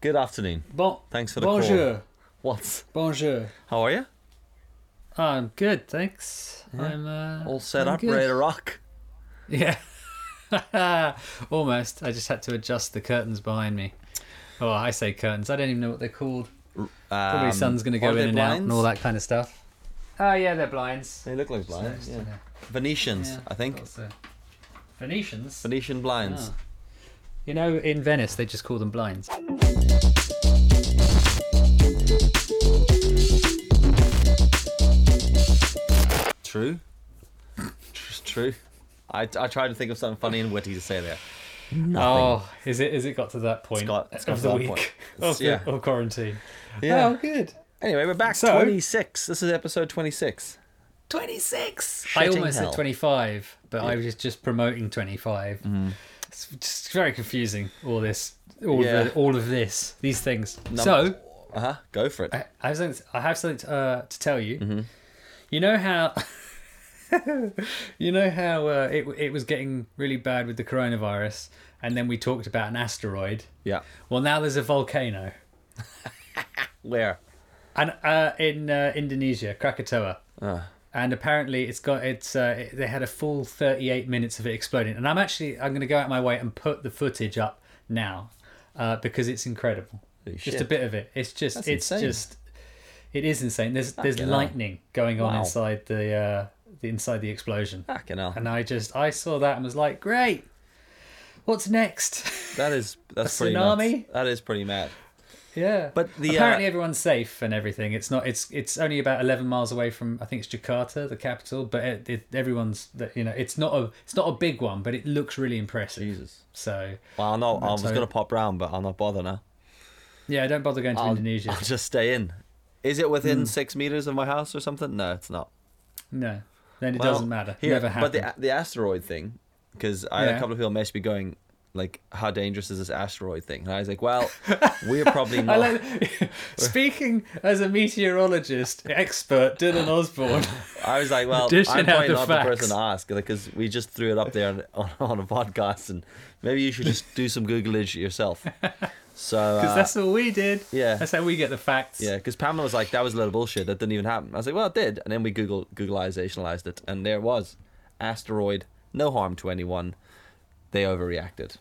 Good afternoon. Bon, Thanks for the bonjour. call. What's? Bonjour. How are you? I'm good, thanks. I'm uh, All set I'm up, good. ready to rock. Yeah. Almost. I just had to adjust the curtains behind me. Oh, I say curtains. I don't even know what they're called. Probably Um, sun's going to go in and out and all that kind of stuff. Oh, yeah, they're blinds. They look like blinds. it's, Yeah. Venetians, yeah, I think. thought so. Venetians? Venetian blinds. Ah. You know, in Venice, they just call them blinds. True. True. I, I tried to think of something funny and witty to say there. Nothing. Oh, is it? Is it got to that point got- it's got of to the that week point. of, the, Yeah. of quarantine? Yeah. Oh, good. Anyway, we're back. So- 26. This is episode 26. 26. I almost hell. said 25, but I was just, just promoting 25. Mm-hmm. It's just very confusing. All this, all Yeah. of the, all of this, these things. So Uh huh. Go for it. I, I have something. I have something to, uh, to tell you. Mm-hmm. You know how. you know how uh, it it was getting really bad with the coronavirus, and then we talked about an asteroid. Yeah. Well, now there's a volcano, Where? and uh, in uh, Indonesia, Krakatoa. Uh, and apparently it's got it's uh, it, they had a full 38 minutes of it exploding and i'm actually i'm going to go out my way and put the footage up now uh, because it's incredible Holy just shit. a bit of it it's just That's it's insane. just it is insane there's there's Fucking hell. lightning going on Wow. inside the uh the inside the explosion fucking hell. and i just i saw that and was like great what's next That is that's A pretty tsunami? nuts. That is pretty mad. Yeah But the, apparently uh, everyone's safe and everything it's not it's it's only about 11 miles away from i think it's jakarta the capital but it, it, everyone's that you know it's not a it's not a big one but it looks really impressive Jesus. so Well, I'm not, I was So- going to pop round, but I'll not bother now. yeah don't bother going to I'll, indonesia I'll just stay in. Is it within Hmm. six meters of my house or something? No, it's not. no then it Well, doesn't matter Here, never but the the asteroid thing, because I had a couple of people message me going, like, how dangerous is this asteroid thing? And I was like, well, we're probably not. like, speaking as a meteorologist expert, Dylan Osborne. I was like, well, Dishing I'm probably the not the person to ask because we just threw it up there on, on, on a podcast, and maybe you should just do some Googlage yourself. So Because uh, that's all we did. yeah. That's how we get the facts. Yeah, because Pamela was like, "That was a little bullshit. That didn't even happen." I was like, "Well, it did." And then we Google Googleizationalized it, and there it was, asteroid, no harm to anyone. They overreacted.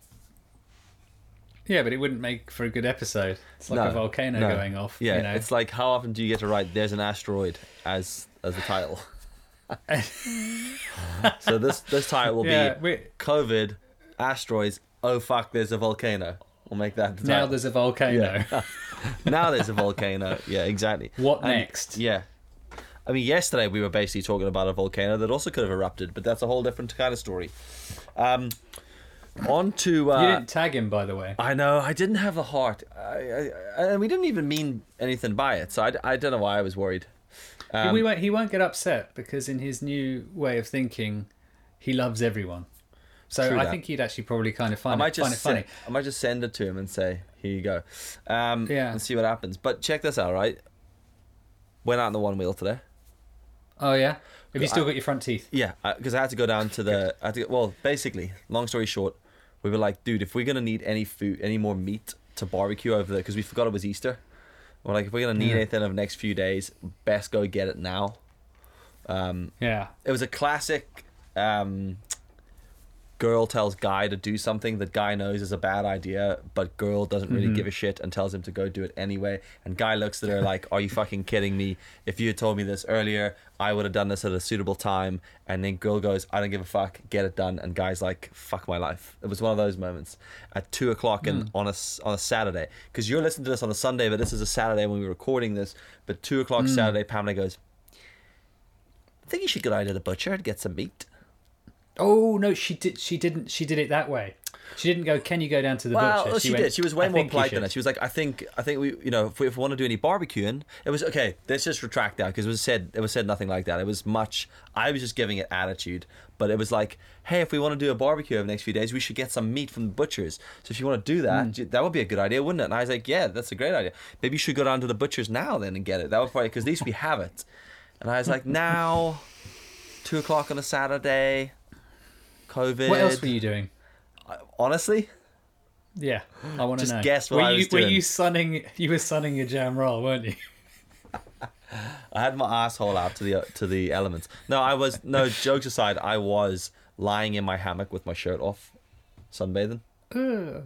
Yeah, but it wouldn't make for a good episode. It's like No, a volcano no. going off. Yeah, you know? it's like how often do you get to write "There's an asteroid" as as the title? so this this title will yeah. be We, COVID asteroids. Oh fuck! There's a volcano. We'll make that the now there's a volcano. Yeah. now there's a volcano. Yeah, exactly. What And- next? Yeah. I mean, yesterday we were basically talking about a volcano that also could have erupted, but that's a whole different kind of story. Um, on to. Uh, you didn't tag him, by the way. I know, I didn't have the heart. I, I, and we didn't even mean anything by it, so I, I don't know why I was worried. Um, we won't, he won't get upset because in his new way of thinking, he loves everyone. So I that. think he'd actually probably kind of I find, might it, just find it funny. I might just send it to him and say, "Here you go," um, Yeah. and see what happens. But check this out, right? Went out on the one wheel today. Oh yeah, have you still I- got your front teeth? Yeah, because I had to go down to the. I had to, well, basically, long story short, we were like, dude, if we're gonna need any food, any more meat to barbecue over there, because we forgot it was Easter. We're like, if we're gonna need Yeah. anything over the next few days, best go get it now. Um, Yeah. it was a classic. Um, girl tells guy to do something that guy knows is a bad idea, but girl doesn't really Mhm. give a shit and tells him to go do it anyway. And guy looks at her like, "Are you fucking kidding me? If you had told me this earlier, I would have done this at a suitable time." And then girl goes, "I don't give a fuck, get it done." And guy's like, "Fuck my life." It was one of those moments at two o'clock in, on a on a Saturday because you're listening to this on a Sunday, but this is a Saturday when we're recording this. But two o'clock Saturday, Pamela goes. I think you should go down to the butcher and get some meat. Oh no, she did. She didn't. She did it that way. She didn't go. Can you go down to the Well, butcher? well, she, went, did. She was way "I more polite than that. She was like, "I think, I think we, you know, if we, if we want to do any barbecuing, it was okay. Let's just retract that because it was said, it was said nothing like that. It was much. I was just giving it attitude, but it was like, hey, if we want to do a barbecue over the next few days, we should get some meat from the butchers. So if you want to do that, Hmm. that would be a good idea, wouldn't it? And I was like, yeah, that's a great idea. Maybe you should go down to the butchers now then and get it. That would probably because at least we have it. And I was like, now, two o'clock on a Saturday, COVID. What else were you doing? Honestly, Yeah, I want to Just know. guess what were I you, was Were doing. you sunning? You were sunning your jam roll, weren't you? I had my asshole out to the to the elements. No, I was no jokes aside. I was lying in my hammock with my shirt off, sunbathing. Ugh.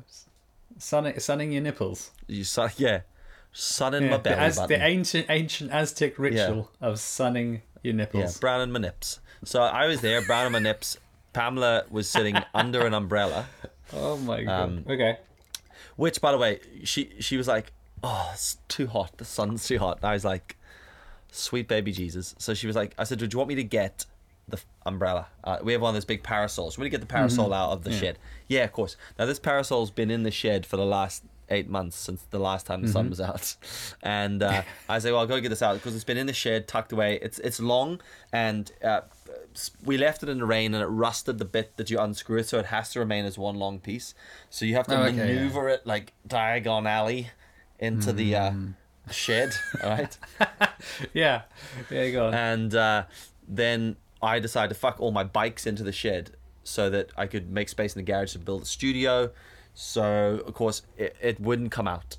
sunning, sunning your nipples. You sun, yeah, sunning my belly button. the ancient ancient Aztec ritual of sunning your yeah, nipples. brown in my nips. So I was there, brown in my nips. Pamela was sitting under an umbrella, Oh my god. Um, okay. which, by the way, she she was like, "Oh, it's too hot. The sun's too hot." And I was like, "Sweet baby Jesus." So she was like, "I said, do you want me to get the umbrella? Uh, we have one of those big parasols. We need to get the parasol out of the shed." Yeah, of course. Now this parasol's been in the shed for the last eight months since the last time the sun was out, and uh, I say, "Well, I'll go get this out because it's been in the shed, tucked away. It's it's long, and uh, we left it in the rain, and it rusted the bit that you unscrew it, so it has to remain as one long piece. So you have to Oh, okay, maneuver it like diagonally into the uh, shed, all right? Yeah. There you go. and uh, then I decided to fuck all my bikes into the shed so that I could make space in the garage to build a studio. So of course it, it wouldn't come out.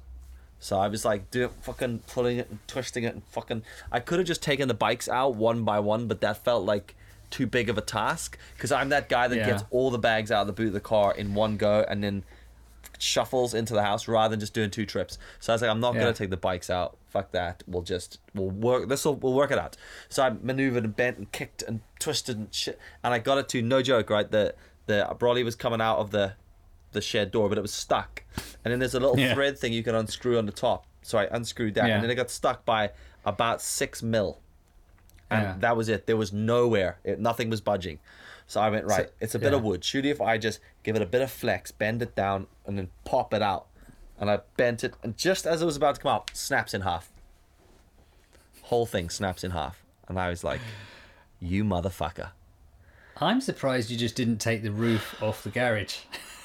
So I was like, do fucking pulling it and twisting it and fucking. I could have just taken the bikes out one by one, but that felt like too big of a task because I'm that guy that Yeah. gets all the bags out of the boot of the car in one go and then shuffles into the house rather than just doing two trips. So I was like, I'm not Yeah. gonna take the bikes out. Fuck that. We'll just we'll work. This will we'll work it out. So I maneuvered and bent and kicked and twisted and shit, and I got it to no joke. Right, the the brolly was coming out of the the shed door, but it was stuck. And then there's a little Yeah. thread thing you can unscrew on the top. So I unscrewed that, and then it got stuck by about six mil. And Yeah. that was it. There was nowhere. It, nothing was budging. So I went right. So- it's a bit of yeah. wood. Shoot if I just give it a bit of flex, bend it down, and then pop it out. And I bent it, and just as it was about to come out, snaps in half. Whole thing snaps in half, and I was like, "You motherfucker!" I'm surprised you just didn't take the roof off the garage.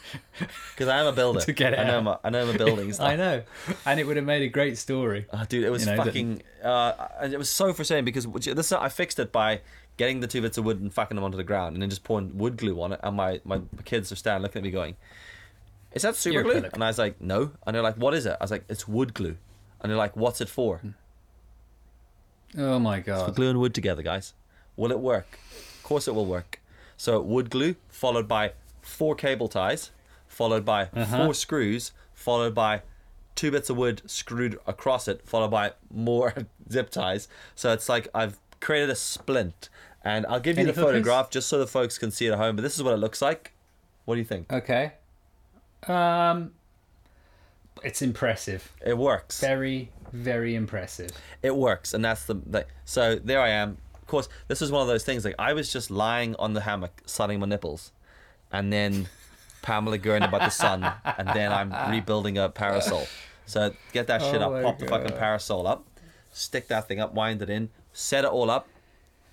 Because I am a builder. To get it I know out. my, I know my buildings. I know, and it would have made a great story. Oh, dude, it was You know, fucking. Uh, it was so frustrating because this I fixed it by getting the two bits of wood and fucking them onto the ground, and then just pouring wood glue on it. And my my kids are standing looking at me going, "Is that super You're glue?" acrylic. And I was like, "No." And they're like, "What is it?" I was like, "It's wood glue." And they're like, "What's it for?" Oh my god! For god! gluing wood together, guys. Will it work? Of course it will work. So wood glue followed by four cable ties, followed by Uh-huh. four screws, followed by two bits of wood screwed across it, followed by more zip ties. So it's like I've created a splint. And I'll give you Any the hookers? photograph just so the folks can see it at home. But this is what it looks like. What do you think? Okay, um, it's impressive. It works. Very, very impressive. it works and that's the like so there i am of course this is one of those things like i was just lying on the hammock sunning my nipples and then pamela going about the sun and then i'm rebuilding a parasol. So get that shit Oh up my pop the fucking parasol up. Stick that thing up wind it in set it all up.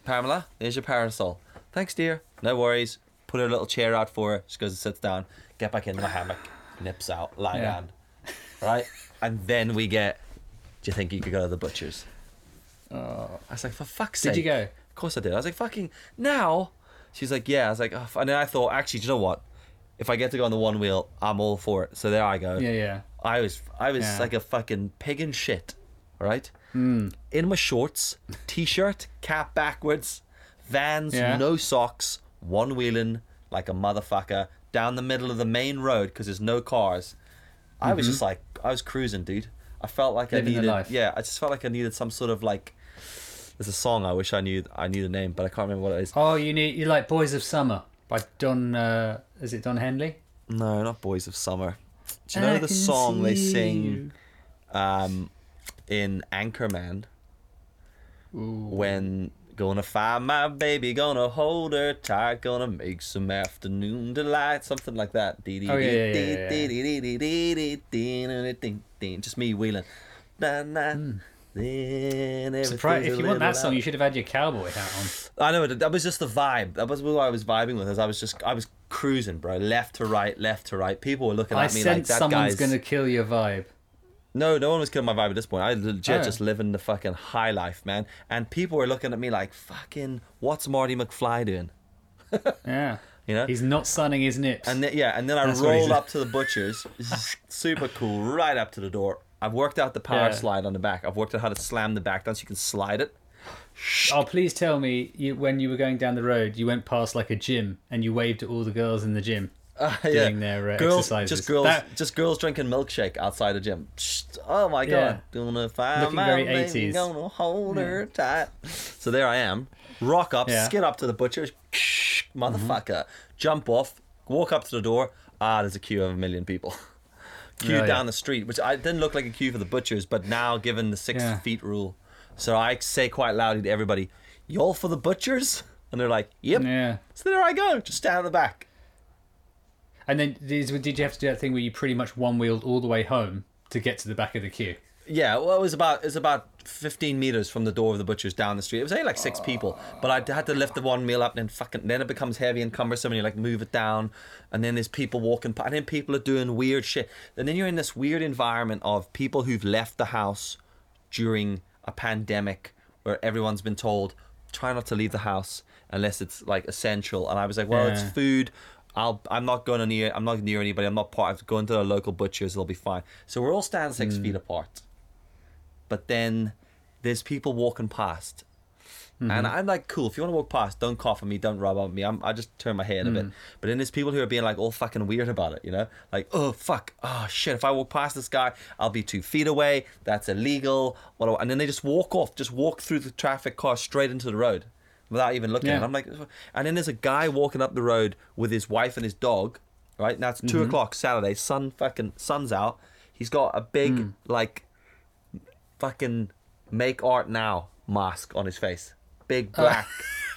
Pamela there's your parasol. Thanks dear. No worries. Put a little chair out for her. She goes and sits down. Get back in the hammock. Nips out. Lie Yeah. down. Right? And then we get do you think you could go to the butcher's? Oh. I was like, for fuck's sake. Did you go? Of course I did. I was like, fucking now. She's like, yeah. I was like, oh, and then I thought, actually, do you know what? If I get to go on the one wheel, I'm all for it. So there I go. Yeah, yeah. I was, I was Yeah. like a fucking pig in shit. All right. Hmm. In my shorts, t-shirt, cap backwards, Vans, Yeah. no socks, one wheeling like a motherfucker down the middle of the main road because there's no cars. I was just like, I was cruising, dude. I felt like Mm-hmm. Living I needed, yeah, I just felt like I needed some sort of like. There's a song I wish I knew. I knew the name, but I can't remember what it is. Oh, you need you like Boys of Summer by Don. Uh, is it Don Henley? No, not Boys of Summer. Do you know I the song they sing um, in Anchorman when gonna find my baby, gonna hold her tight, gonna make some afternoon delight, something like that. Oh, yeah, yeah, yeah. Just me wheeling. Na, na. Then. Surprise! If you want that song, out. you should have had your cowboy hat on. I know that that was just the vibe. That was what I was vibing with. As I was just, I was cruising, bro, left to right, left to right. People were looking I at me like that someone's guy's. going to kill your vibe. No, no one was killing my vibe at this point. I legit Oh. just living the fucking high life, man. And people were looking at me like, fucking, what's Marty McFly doing? Yeah. You know, He's not sunning his nips. and then, yeah, and then I That's roll up to the butcher's, super cool, right up to the door. I've worked out the power Yeah. slide on the back. I've worked out how to slam the back down so you can slide it. oh, please tell me you, when you were going down the road, you went past like a gym and you waved at all the girls in the gym. Uh, Doing their, uh, girls, exercises. just girls, That- just girls drinking milkshake outside a gym. Psst, Oh my god! Gonna find Looking my very baby, 80s. Gonna hold her tight. So there I am. Rock up, Yeah. Mm-hmm. skid up to the butcher's, motherfucker. Jump off, walk up to the door. Ah, there's a queue of a million people. Queue yeah. down the street, which I didn't look like a queue for the butchers, but now given the six Yeah. feet rule, so I say quite loudly to everybody, "Y'all for the butchers?" And they're like, "Yep." Yeah. So there I go, just stand at the back. And then did, did you have to do that thing where you pretty much one wheeled all the way home to get to the back of the queue? Yeah, well, it was about it was about fifteen meters from the door of the butcher's down the street. It was only like six people, but I had to lift the one wheel up, and then fucking then it becomes heavy and cumbersome, and you like move it down, and then there's people walking, and then people are doing weird shit, and then you're in this weird environment of people who've left the house during a pandemic where everyone's been told try not to leave the house unless it's like essential, and I was like, well, it's food. I'll, I'm not going near. I'm not near anybody. I'm not part. I'm going to the local butchers. It'll be fine. So we're all standing six Hmm. feet apart but then there's people walking past. Mm-hmm. And I'm like, cool. If you want to walk past, don't cough on me, don't rub on me. I'm, I just turn my head a Mm. bit. But then there's people who are being like all fucking weird about it, you know? Like, oh fuck, oh shit. If I walk past this guy, I'll be two feet away. That's illegal. What? And then they just walk off, just walk through the traffic car straight into the road without even looking. Yeah. And I'm like, and then there's a guy walking up the road with his wife and his dog. Right now it's 2 Mm-hmm. o'clock Saturday. Sun fucking sun's out. He's got a big Mm. like fucking make art now mask on his face. Big black,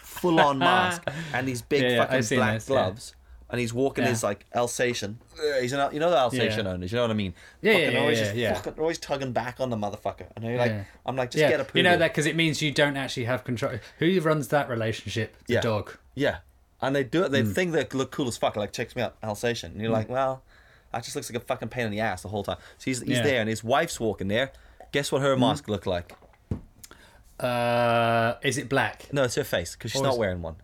full on mask, and these big Uh. Yeah, yeah, fucking I've black this, yeah. gloves. And he's walking Yeah. his like Alsatian. Uh, He's an, you know the Alsatian Yeah. owners. You know what I mean? Yeah, yeah, fucking yeah, always yeah, just yeah. fucking always tugging back on the motherfucker. And you're like, Yeah. I'm like, just yeah, get a poodle. you know that because it means you don't actually have control. Who runs that relationship? The Yeah. dog. Yeah, and they do it. They Hmm. think they look cool as fuck. Like checks me out Alsatian, and you're like, well, that just looks like a fucking pain in the ass the whole time. So he's he's Yeah. there, and his wife's walking there. Guess what her mask looked like? Uh, is it black? No, it's her face because she's Or not is- wearing one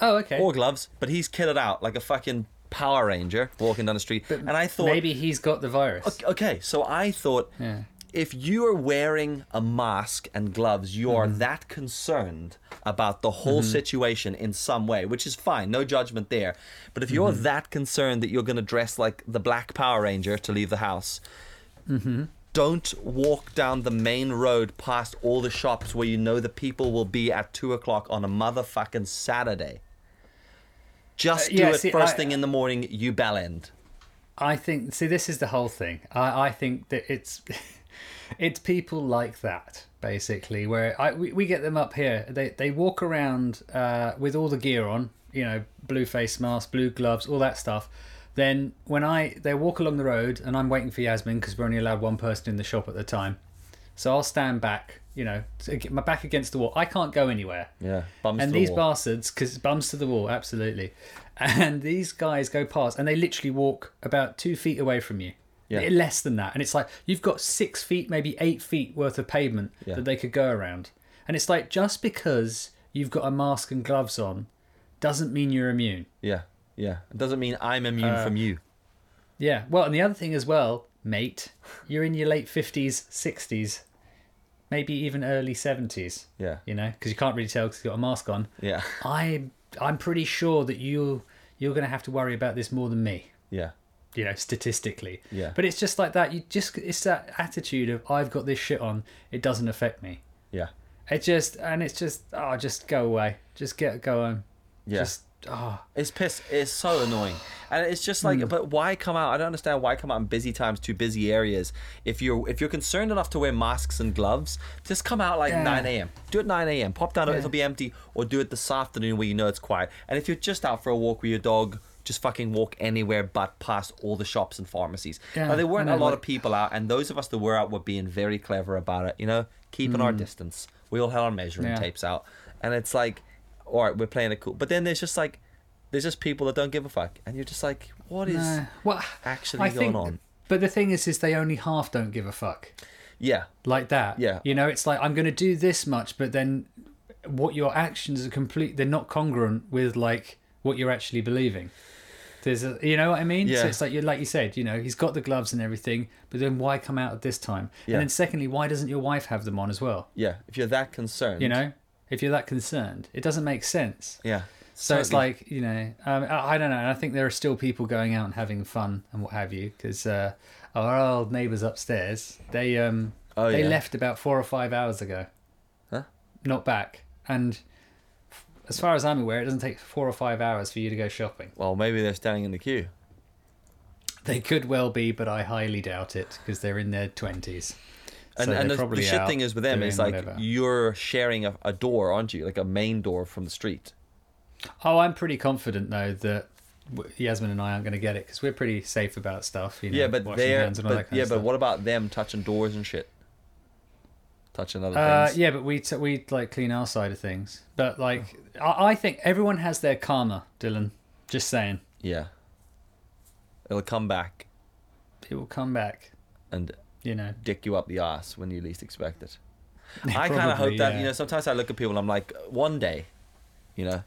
Oh, okay. or gloves. But he's kitted out like a fucking Power Ranger walking down the street. and I thought, maybe he's got the virus. okay, so I thought. Yeah. If you are wearing a mask and gloves, you are Mm-hmm. that concerned about the whole situation in some way, which is fine, no judgment there. But if you're Mm-hmm. that concerned that you're going to dress like the Black Power Ranger to leave the house, Mm-hmm. Don't walk down the main road past all the shops where you know the people will be at two o'clock on a motherfucking Saturday. Just Uh, do yeah, it see, first I- thing in the morning, you bell end. I think. See, this is the whole thing. I, I think that it's it's people like that basically where I we, we get them up here. They they walk around uh, with all the gear on. You know, blue face mask, blue gloves, all that stuff. Then when I they walk along the road and I'm waiting for Yasmin because we're only allowed one person in the shop at the time, so I'll stand back. You know, my back against the wall. I can't go anywhere Yeah, bums and to the these wall. bastards because bums to the wall absolutely and these guys go past and they literally walk about two feet away from you Yeah. less than that and it's like you've got six feet maybe eight feet worth of pavement Yeah. that they could go around and it's like just because you've got a mask and gloves on doesn't mean you're immune Yeah, yeah. It doesn't mean I'm immune Uh, from you. yeah well and the other thing as well mate you're in your late 50s 60s maybe even early 70s Yeah, you know because you can't really tell because you've got a mask on yeah, I I'm pretty sure that you you're going to have to worry about this more than me. yeah, You know, statistically. Yeah. But it's just like that. You just it's that attitude of I've got this shit on. It doesn't affect me. yeah, It just and it's just oh just go away. Just get go home. yeah. Just oh It's piss. It's so annoying, and it's just like, but why come out? I don't understand why come out in busy times to busy areas. If you're if you're concerned enough to wear masks and gloves, just come out like Yeah. nine a.m. Do it nine a.m. Pop down, Yeah. it'll be empty, or do it this afternoon where you know it's quiet. And if you're just out for a walk with your dog. Just fucking walk anywhere but past all the shops and pharmacies. Yeah, now, there weren't a lot like- of people out, and those of us that were out were being very clever about it. You know, keeping our distance. We all had our measuring Mm. Yeah. tapes out, and it's like, all right, we're playing it cool. But then there's just like, there's just people that don't give a fuck, and you're just like, what is nah. well actually I going think, on? But the thing is, is they only half don't give a fuck Yeah, like that. Yeah. You know, it's like I'm going to do this much, but then what your actions are complete. They're not congruent with like what you're actually believing. There's a, you know what I mean? So Yeah. it's like you like you said, you know, he's got the gloves and everything, but then why come out at this time? Yeah. And then secondly, why doesn't your wife have them on as well? Yeah, if you're that concerned, You know, if you're that concerned, it doesn't make sense. Yeah. So it's like you know, um, I, I don't know. and I think there are still people going out and having fun and what have you. Because uh, our old neighbours upstairs, they um, Oh, they yeah. left about four or five hours ago. Huh? Not back. And as far as I'm aware, it doesn't take four or five hours for you to go shopping. Well, maybe they're standing in the queue. They could well be, but I highly doubt it because they're in their twenties. And, and the, the shit thing is with them is like whatever. you're sharing a, a door, aren't you? Like a main door from the street. Oh, I'm pretty confident though that Yasmin and I aren't going to get it because we're pretty safe about stuff. You know, yeah, but they're hands and all that but, yeah, but what about them touching doors and shit? Touching other Uh, things. yeah, but we t- we like clean our side of things. But like, I, I think everyone has their karma, Dylan. Just saying, Yeah. It'll come back it will come back. and You know, dick you up the ass when you least expect it. I kind of hope that yeah. you know. Sometimes I look at people and I'm like, one day, you know,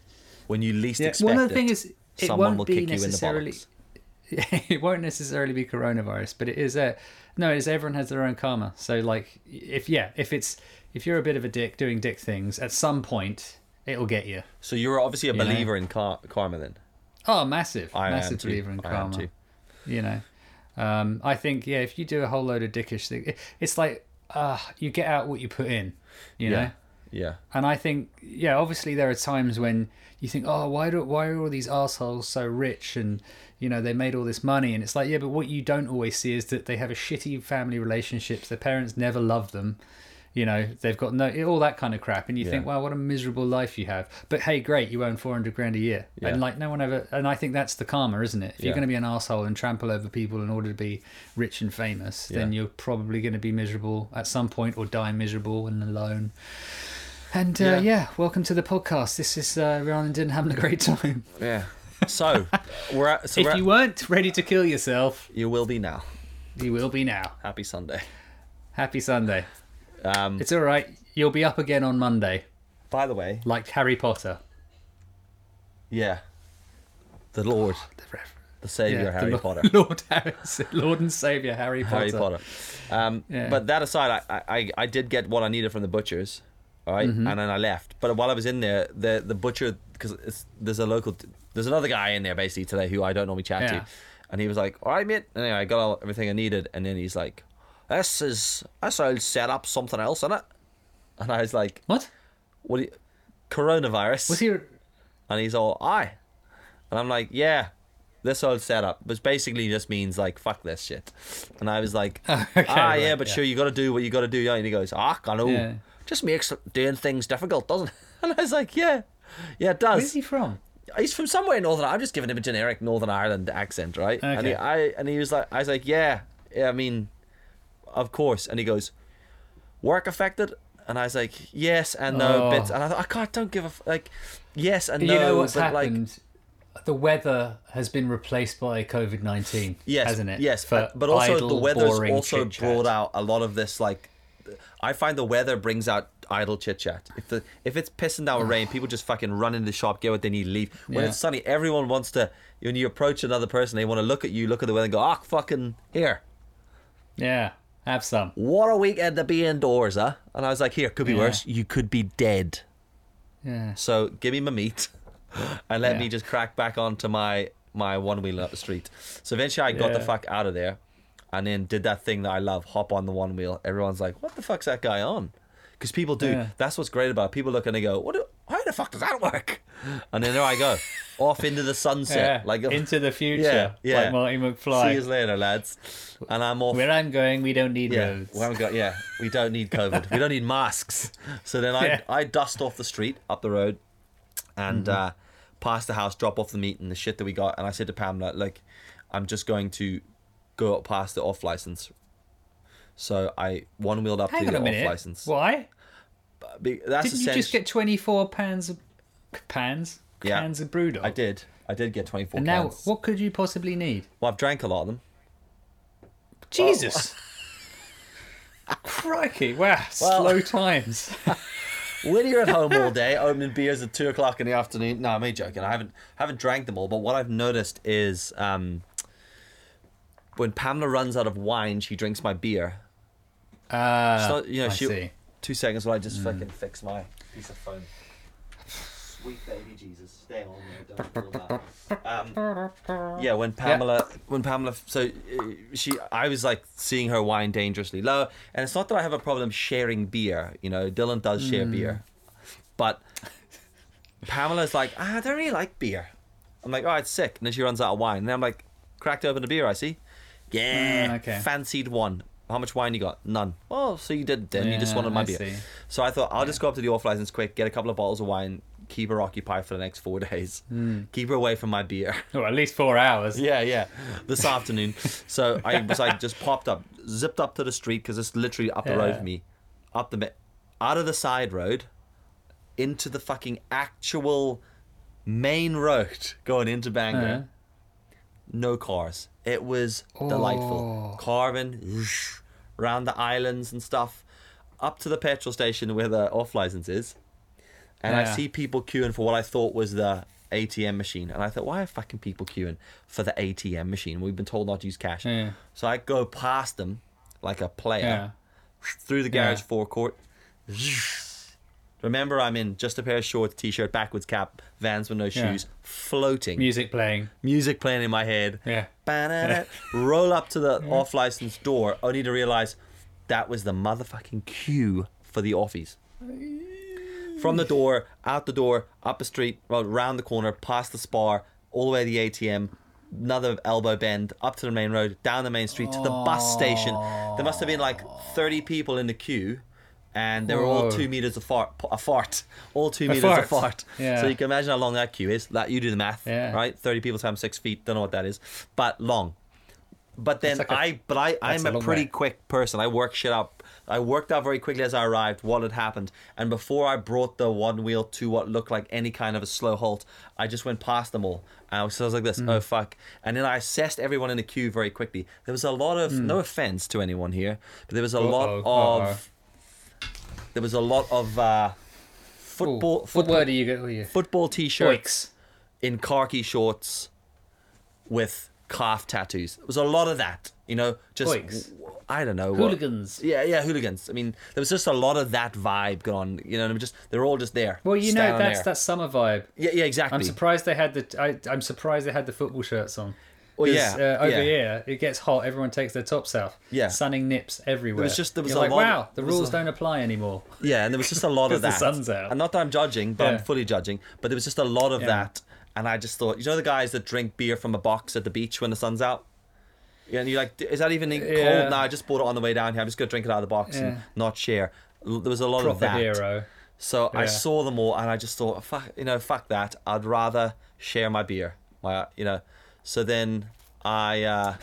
when you least yeah. expect Well, no, the thing is, it someone won't be kick you in the necessarily. it won't necessarily be coronavirus, but it is. Uh, no, it is. Everyone has their own karma. So, like, if yeah, if it's if you're a bit of a dick doing dick things, at some point it'll get you. So you're obviously a You know? believer in car- karma then. Oh, massive, I am massive believer in I am karma. too. You know, um, I think yeah, if you do a whole load of dickish things, it's like uh, you get out what you put in. You know. Yeah. Yeah. And I think, yeah, obviously there are times when you think, oh, why do why are all these assholes so rich and you know they made all this money? And it's like, yeah, but what you don't always see is that they have a shitty family relationships. Their parents never loved them. You know, they've got no all that kind of crap, and you Yeah. think, wow, what a miserable life you have. But hey, great, you earn four hundred grand a year, Yeah. and like no one ever. And I think that's the karma, isn't it? If you're going to be an asshole and trample over people in order to be rich and famous, then you're probably going to be miserable at some point or die miserable and alone. And uh, Yeah. yeah. welcome to the podcast. This is uh, Ryan and Din having a great time. Yeah. So we're at, so we're if at- you weren't ready to kill yourself, you will be now. you will be now. Happy Sunday. Happy Sunday. Um, It's all right. You'll be up again on Monday, by the way, like Harry Potter. yeah, the Lord, The the Savior, yeah, the Harry Lord, Potter. Lord, Harry, Lord and Savior Harry Potter. Harry Potter. Um, Yeah. But that aside, I, I, I did get what I needed from the butchers, all right? Mm-hmm. and then I left. But while I was in there, the the butcher because there's a local, there's another guy in there basically today who I don't normally chat Yeah. to, and he was like, "All right, mate." And anyway, I got all, everything I needed, and then he's like, "This is this will set up something else in it," and I was like, What "What? You, coronavirus?" was he? And he's all, aye. And I'm like, yeah, this whole setup, which basically just means like, fuck this shit. And I was like, Okay, ah, yeah, but yeah. sure, you got to do what you got to do. Yeah. And he goes, ah, I know. Yeah. Just makes doing things difficult, doesn't it? And I was like, yeah, yeah, it does. Where's he from? He's from somewhere in Northern I'm just giving him a generic Northern Ireland accent, right? And he, Okay. I, and he was like, I was like, yeah, yeah, I mean, of course. And he goes, work affected? And I was like, yes and no Oh. bits. And I thought, I can't, don't give a, f-. like, yes and But no. you know what's but like, the weather has been replaced by COVID nineteen. Yes, hasn't it? Yes, For but also idle, the weather's also chit-chat. brought out a lot of this. Like, I find the weather brings out idle chit chat. If the if it's pissing down rain, people just fucking run into the shop, get what they need, leave. When Yeah. it's sunny, everyone wants to. When you approach another person, they want to look at you, look at the weather, and go, "Ah, fucking here." Yeah, have some. What a weekend to be indoors, huh? And I was like, "Here, could be Yeah. worse. You could be dead." Yeah. So give me my meat, and let Yeah. me just crack back onto my my one wheel up the street. So eventually, I got the fuck out of there, and then did that thing that I love: hop on the one wheel. Everyone's like, "What the fuck's that guy on?" Because people do. Yeah. That's what's great about it. people. Look and they go, "What? Do, how the fuck does that work?" And then there I go, off into the sunset, Yeah, like into the future, Yeah, yeah. like Marty McFly. See you later, lads. And I'm off. Where I'm going, we don't need Yeah, roads. we haven't got. Yeah, we don't need COVID. we don't need masks. So then I Yeah. I dust off the street up the road, and Mm-hmm. uh, past the house, drop off the meat and the shit that we got, and I said to Pamela, like, I'm just going to go up past the off license. So I one wheeled up Hang to the off license. Why? That's Didn't you just get 24 pans of pans? Yeah. Cans of brewdog. I did. I did get 24 And now, cans. what could you possibly need? Well, I've drank a lot of them. Jesus. Crikey! Wow, Well- slow times. when you're at home all day, opening beers at two o'clock in the afternoon. No, I'm only joking. I haven't haven't drank them all, but what I've noticed is um, when Pamela runs out of wine, she drinks my beer. Ah, It's not- you know, I she- see. Two seconds while I just fucking fix my piece of phone. Sweet baby Jesus, stay on there. Don't feel that. Um, yeah, when Pamela, when Pamela, so uh, she, I was like seeing her wine dangerously low, and it's not that I have a problem sharing beer. You know, Dylan does share beer, but Pamela's like, ah, I don't really like beer. I'm like, all right, it's sick, and then she runs out of wine, and then I'm like, cracked open a beer. I see, yeah, Mm, okay. fancied one. How much wine you got? None. Oh, so you did then. you just wanted my I beer. see. So I thought I'll just go up to the off license quick, get a couple of bottles of wine, keep her occupied for the next four days, Hmm. keep her away from my beer. Well, at least four hours. yeah, yeah. This afternoon, so I was like just popped up, zipped up to the street because it's literally up the road Yeah. from me, up the out of the side road, into the fucking actual main road going into Bangor. Uh, No cars. It was delightful. Oh. Carving whoosh, around the islands and stuff, up to the petrol station where the off license is, and I see people queuing for what I thought was the ATM machine, and I thought, why are fucking people queuing for the ATM machine? We've been told not to use cash. Yeah. So I go past them like a player yeah. through the garage Yeah. forecourt. Remember, I'm in just a pair of shorts, t-shirt, backwards cap, Vans with no Yeah. shoes, floating, Music playing. music playing in my head. Yeah. Ba-da-da. Roll up to the off license door, only to realize that was the motherfucking queue for the offies. From the door, out the door, up the street, well, round the corner, past the spar, all the way to the ATM, another elbow bend, up to the main road, down the main street to the bus station. There must have been like 30 people in the queue. And they were all two meters apart, apart, all two A meters fart. apart. Yeah. So you can imagine how long that queue is. That you do the math, Yeah. right? Thirty people times six feet. Don't know what that is, but long. But then like a- I, but I, I'm a pretty way. quick person. I work shit up. I worked out very quickly as I arrived what had happened, and before I brought the one wheel to what looked like any kind of a slow halt, I just went past them all. And so I was like this, Hmm. oh fuck! And then I assessed everyone in the queue very quickly. There was a lot of, no offense to anyone here, but there was a lot. Uh-oh, uh-oh. of, there was a lot of uh, football, Ooh, football, you going football t-shirts in khaki shorts with calf tattoos. There was a lot of that, you know, just Oiks. I don't know. what- Hooligans. yeah, yeah, hooligans. I mean, there was just a lot of that vibe going on. You know, and just they're all just there. Well, you know that's there. that summer vibe. Yeah, yeah, exactly. I'm surprised they had the. I, I'm surprised they had the football shirts on. Well, yeah, uh, over yeah. here it gets hot. Everyone takes their tops off. Yeah. sunning nips everywhere. It was just- there was You're a like, lot- wow, the rules a- don't apply anymore. Yeah, and there was just a lot of 'Cause the that. sun's out. And not that I'm judging, but I'm fully judging. But there was just a lot of Yeah. that, and I just thought, you know, the guys that drink beer from a box at the beach when the sun's out. Yeah, and you're like, is that even cold? Yeah. No, I just bought it on the way down here. I'm just gonna drink it out of the box and not share. There was a lot of that. hero. So I saw them all, and I just thought, fuck, you know, fuck that. I'd rather share my beer. My, you know. So then I. uh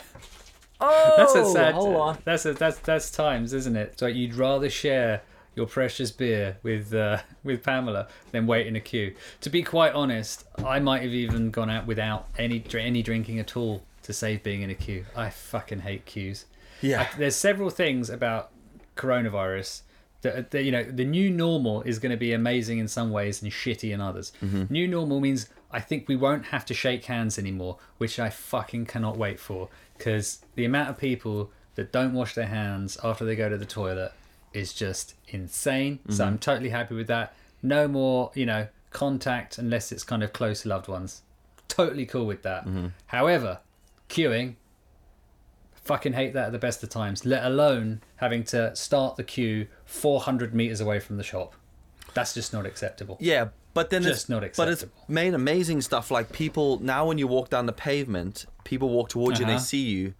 Oh, That's a sad. Hold on. That's a, that's that's times, isn't it? So you'd rather share your precious beer with uh, with Pamela than wait in a queue. To be quite honest, I might have even gone out without any any drinking at all to save being in a queue. I fucking hate queues. Yeah. I- there's several things about coronavirus that, that you know the new normal is going to be amazing in some ways and shitty in others. Mm-hmm. New normal means I think we won't have to shake hands anymore, which I fucking cannot wait for because the amount of people that don't wash their hands after they go to the toilet is just insane. So mm-hmm. I'm totally happy with that. No more, you know, contact unless it's kind of close loved ones. Totally cool with that. Mm-hmm. However, queuing fucking hate that at the best of times, let alone having to start the queue 400 meters away from the shop. That's just not acceptable. Yeah, but then Just it's not But it's acceptable. made amazing stuff. Like people now, when you walk down the pavement, people walk towards you and Uh-huh. they see you.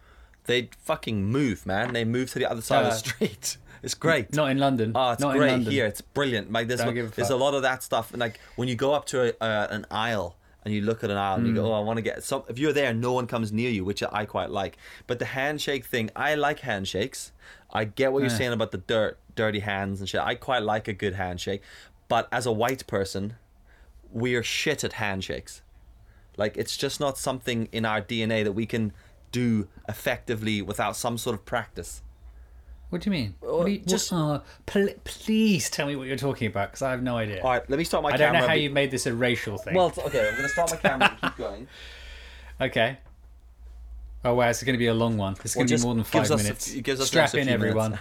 They fucking move, man. They move to the other side of the Uh, street. It's great. Not in London. Oh, it's not great in London. here. It's brilliant. Like there's a there's a lot of that stuff, and like when you go up to a, uh, an aisle and you look at an aisle and you Mm. go, oh, I want to get some. If you're there, no one comes near you, which I quite like. But the handshake thing, I like handshakes. I get what you're saying about the dirt, dirty hands and shit. I quite like a good handshake, but as a white person, we are shit at handshakes. Like it's just not something in our DNA that we can do effectively without some sort of practice. What do you mean? What you, just- uh, pl- please tell me what you're talking about because I have no idea. All right, let me start my camera. I don't know how be- you made this a racial thing. Well, okay, I'm going to start my camera and keep going. okay. Oh wow, it's going to be a long one. It's going to be more than five a minutes. few- gives us Strap a in, everyone.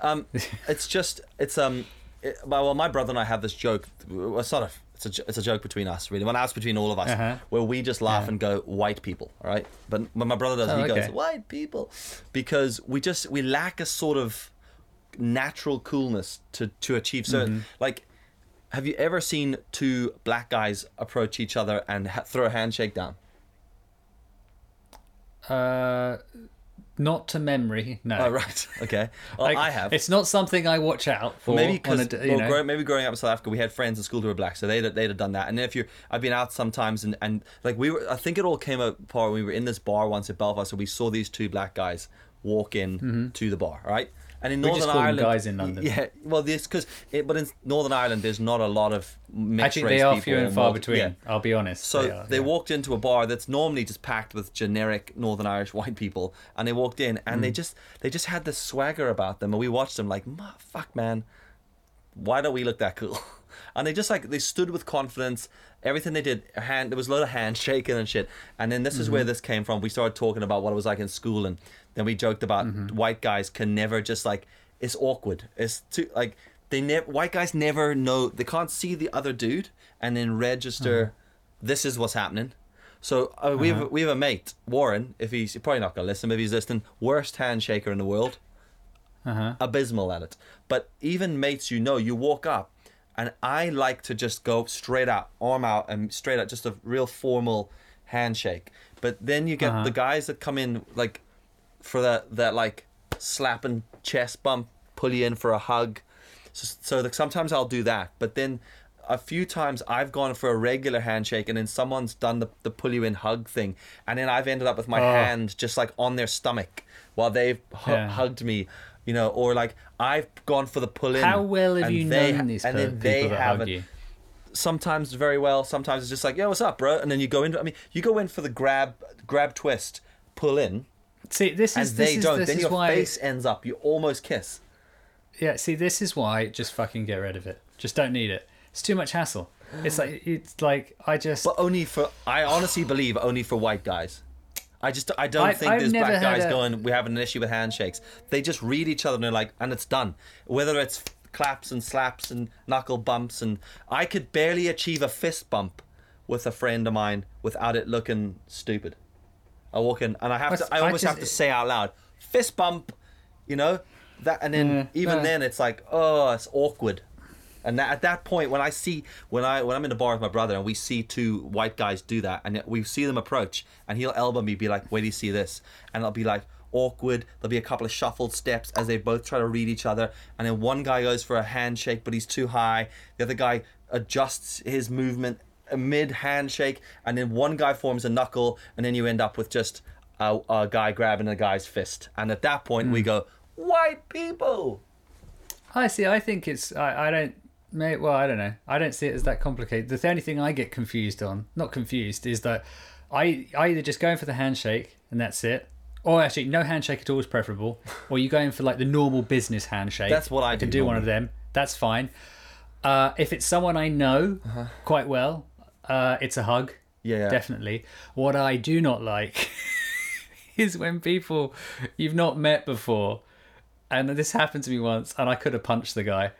Um, it's just it's um, it, well, my brother and I have this joke. It's sort of it's a it's a joke between us, really. Well, now it's between all of us, Uh-huh. where we just laugh Yeah. and go white people, all right? But when my brother does, Oh, he goes white people, because we just we lack a sort of natural coolness to to achieve certain Mm-hmm. like. Have you ever seen two black guys approach each other and ha- throw a handshake down? Uh, not to memory. No. Oh, right. Okay. Well, Like, I have. It's not something I watch out for. maybe because you know. maybe growing up in South Africa, we had friends in school who were black, so they'd they'd have done that. And then if you, I've been out sometimes, and and like we were, I think it all came apart when we were in this bar once at Belfast, and we saw these two black guys walk in mm-hmm. to the bar, right? And in. We Northern Ireland, guys in London. yeah, well, this because, but in Northern Ireland, there's not a lot of mixed Actually, race they are few and far multi- between. yeah. I'll be honest. So they, they, yeah. walked into a bar that's normally just packed with generic Northern Irish white people, and they walked in, and they Mm. just they just had this swagger about them, and we watched them like, "Ma- fuck, man, why don't we look that cool? And they just like they stood with confidence. Everything they did, hand there was a lot of handshaking and shit. And then this is Mm-hmm. where this came from. We started talking about what it was like in school, and then we joked about Mm-hmm. white guys can never just like it's awkward. It's too like they never white guys never know they can't see the other dude and then register Uh-huh. this is what's happening. So uh, we Uh-huh. have we have a mate Warren. If he's, he's probably not gonna listen, but if he's listening, worst handshaker in the world Uh-huh. abysmal at it. But even mates you know, you walk up, and I like to just go straight out, arm out, and straight out, just a real formal handshake. But then you get Uh-huh. the guys that come in like for that that like slapping chest bump, pull you in for a hug. So, so like sometimes I'll do that, but then a few times I've gone for a regular handshake and then someone's done the, the pull you in hug thing and then I've ended up with my Oh. hand just like on their stomach while they've hu- Yeah. hugged me you know or like I've gone for the pull in How well have you they- known these and then they people that hug haven't you? sometimes very well sometimes it's just like yo what's up bro and then you go into I mean you go in for the grab grab twist pull in See, this and is this they is, don't this then is your why. face ends up you almost kiss Yeah, see, this is why. Just fucking get rid of it. Just don't need it. It's too much hassle. It's like it's like I just. But only for I honestly believe only for white guys. I just I don't I- think I've there's black guys a- going. We're having an issue with handshakes. They just read each other and they're like, and it's done. Whether it's claps and slaps and knuckle bumps and I could barely achieve a fist bump with a friend of mine without it looking stupid. I walk in and I have But to. I I almost just- have to say out loud, fist bump, you know, that, and then Yeah, even then it's like, oh, it's awkward. And that, at that point, when I see when I when I'm in the bar with my brother and we see two white guys do that, and we see them approach, and he'll elbow me, be like, "Wait, do you see this?" And I'll be like, awkward. There'll be a couple of shuffled steps as they both try to read each other, and then one guy goes for a handshake, but he's too high. The other guy adjusts his movement mid handshake, and then one guy forms a knuckle, and then you end up with just a, a guy grabbing a guy's fist. And at that point, we hmm. go, "White people." I see. I think it's. I, I don't. May, well, I don't know. I don't see it as that complicated. The only thing I get confused on, not confused, is that I, I either just go in for the handshake and that's it, or actually no handshake at all is preferable, or you go in for like the normal business handshake. That's what I do. can do do one of them. That's fine. Uh, if it's someone I know quite well, uh, it's a hug. Yeah, yeah. definitely. What I do not like is when people you've not met before, and this happened to me once, and I could have punched the guy.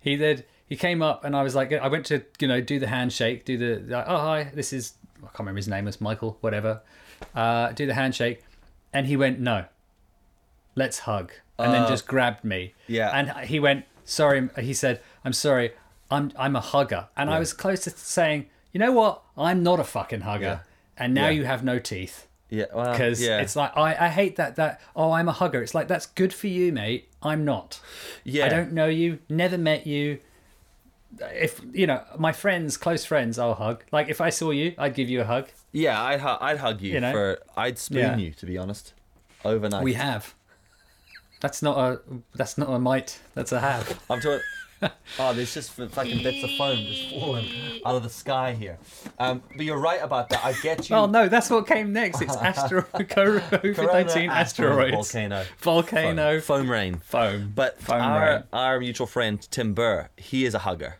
He did. He came up, and I was like, I went to you know do the handshake, do the like, oh hi, this is I can't remember his name, it's Michael, whatever. Uh, do the handshake, and he went no. Let's hug, and then just grabbed me. yeah. and he went sorry. He said, I'm sorry. I'm I'm a hugger, and I was close to saying, you know what? I'm not a fucking hugger, Yeah. and now Yeah. you have no teeth Yeah, well, because yeah. it's like I, I hate that that oh I'm a hugger. It's like that's good for you, mate. I'm not. yeah. I don't know you. Never met you. If you know my friends, close friends, I'll hug. Like if I saw you, I'd give you a hug. Yeah, I'd hu- I'd hug you, You know? for I'd spoon Yeah. you to be honest. Overnight. We have. That's not a that's not a might. That's a have. I'm talking. Oh, there's just fucking bits of foam just falling out of the sky here. Um, but you're right about that. I get you. Oh no, that's what came next. It's asteroid COVID nineteen asteroids, volcano, volcano, foam, foam rain. foam. But Foam our rain. our mutual friend Tim Burr, he is a hugger.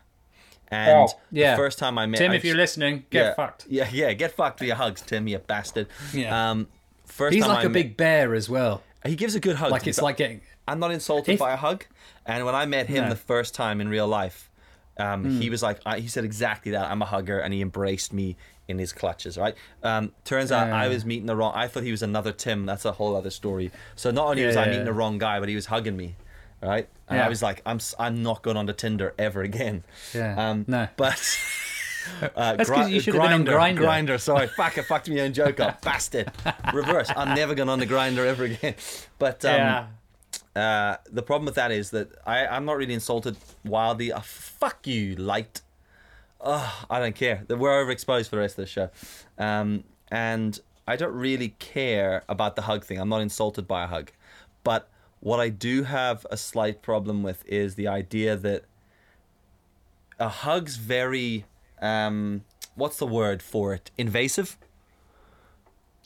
And Oh, yeah. the first time I met him. Tim, I if you're listening, get yeah, fucked. Yeah, yeah, get fucked for your hugs, Tim, you bastard. Yeah. Um, first He's time like I a met- big bear as well. He gives a good hug. Like it's like getting. I'm not insulted If- by a hug. And when I met him No. the first time in real life, um, Hmm. he was like, I, he said exactly that. I'm a hugger, and he embraced me in his clutches. Right. Um, turns out I was meeting the wrong. I thought he was another Tim. That's a whole other story. So not only was Yeah, I yeah, meeting the wrong guy, but he was hugging me. Right. And Yeah. I was like, I'm I'm not going on to Tinder ever again. Yeah. Um, No. But. Uh, That's 'cause you should have been on Grindr. Grinder, sorry, fuck, I fucked my own joke up, bastard. Reverse, I'm never going on the Grindr ever again. But um, yeah. Uh, the problem with that is that I, I'm not really insulted wildly. Uh, fuck you, light. Oh, I don't care. We're overexposed for the rest of the show. Um, and I don't really care about the hug thing. I'm not insulted by a hug. But what I do have a slight problem with is the idea that a hug's very. Um, what's the word for it? Invasive?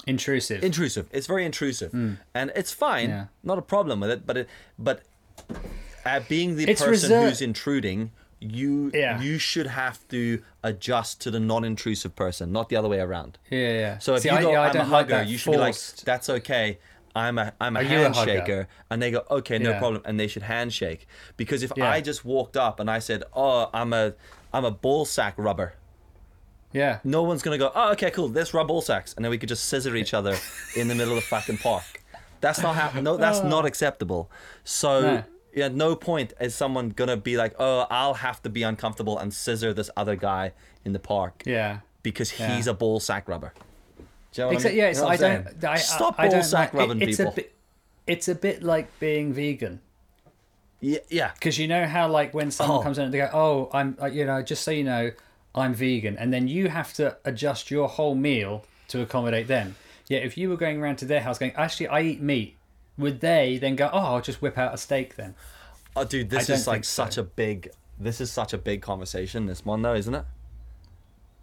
Intrusive. intrusive. It's very intrusive, and it's fine. Yeah. Not a problem with it. But it, but uh, being the It's person reser- who's intruding, you Yeah. you should have to adjust to the non-intrusive person, not the other way around. yeah, yeah. So if See, you I, go, yeah, I I'm a don't like hugger, you should be like, that's okay. I'm a I'm a Are you a handshaker, and they go, okay, no Yeah. problem, and they should handshake because if. I just walked up and I said, oh, I'm a I'm a ball sack rubber, Yeah. no one's gonna go, oh, okay, cool, let's rub ball sacks, and then we could just scissor each other in the middle of the fucking park. That's not hap- No, that's not acceptable. So. No. Yeah, no point is someone gonna be like, oh, I'll have to be uncomfortable and scissor this other guy in the park Yeah. because Yeah. he's a ball sack rubber. Do you know Except, I mean? yeah, You it's, know I don't. I, Stop I, ball I sack like, rubbing it, it's people. A bit, it's a bit like being vegan yeah, yeah. because you know how like when someone Oh. comes in and they go, "Oh, I'm," uh, you know, just so you know, I'm vegan, and then you have to adjust your whole meal to accommodate them. Yeah, if you were going around to their house going, "Actually, I eat meat," would they then go, "Oh, I'll just whip out a steak then"? Oh, dude, this is like so. such a big. This is such a big conversation. This one, though, isn't it?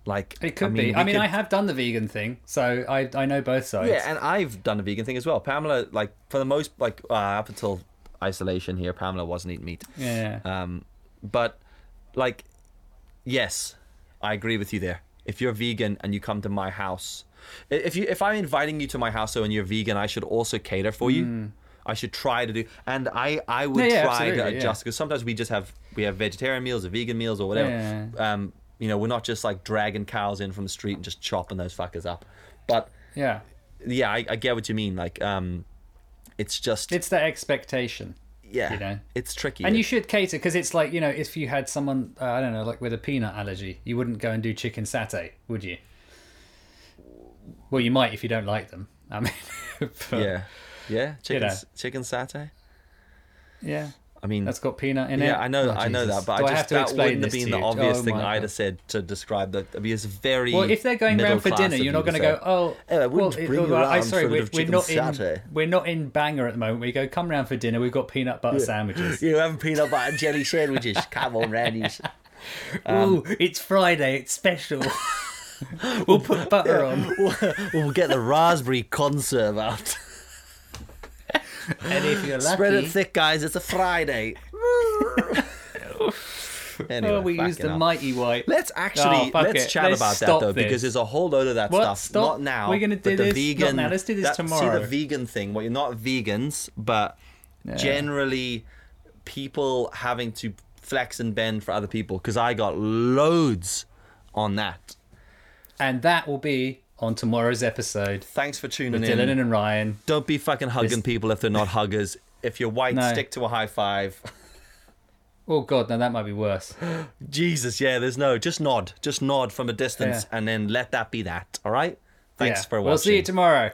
Like It could I be. I mean, could- I have done the vegan thing, so I I know both sides. Yeah, and I've done a vegan thing as well. Pamela, like for the most, like uh, up until isolation here, Pamela wasn't eating meat. yeah. Um, but like, yes, I agree with you there. If you're vegan and you come to my house, if you if I'm inviting you to my house so and you're vegan, I should also cater for you. I should try to do, and I I would Mm. Yeah, yeah, try to adjust because sometimes we just have we have vegetarian meals or vegan meals or whatever. Yeah. Um, you know, we're not just like dragging cows in from the street and just chopping those fuckers up. But yeah. yeah, I, I get what you mean. Like, um, it's just It's the expectation. Yeah, you know. it's tricky. And you should cater because it's like you know, if you had someone uh, I don't know, like with a peanut allergy, you wouldn't go and do chicken satay, would you? Well, you might if you don't like them. I mean, but- yeah, yeah, chicken know. chicken satay. yeah, I mean, that's got peanut in it. yeah, I know, Oh, I know that, but Do I I just have to that explain wouldn't have been the you? obvious Oh thing I'd God. have said to describe that. I mean, it's very Well, if they're going round for dinner, you're not going to go. Oh, "Eh, I wouldn't well, bring you well, I- round sorry, for a bit we're, we're not in we're not in Bangor at the moment. We go come round for dinner. We've got peanut butter sandwiches. You have peanut butter and jelly sandwiches. Come on, Randy's. Ooh, it's Friday. It's special. we'll put butter on. we'll get the raspberry conserve out. And if you're lucky, Spread it thick, guys. It's a Friday. anyway, oh, we use the mighty white. Let's actually Oh, let's it. chat Let's about that though, this. because there's a whole load of that What? stuff. Stop. Not now. We're gonna do but the this. Not Vegan, now. Let's do this that- tomorrow. See the vegan thing. Well, you're not vegans, but generally, people having to flex and bend for other people. Because I got loads on that. And that will be on tomorrow's episode Thanks for tuning with in. Dylan and Ryan. Don't be fucking hugging This- people if they're not huggers. If you're white, No. stick to a high five. Oh God, now that might be worse. Jesus, yeah, there's no. Just nod. Just nod from a distance Yeah. and then let that be that. All right? Thanks Yeah. for watching. We'll see you tomorrow.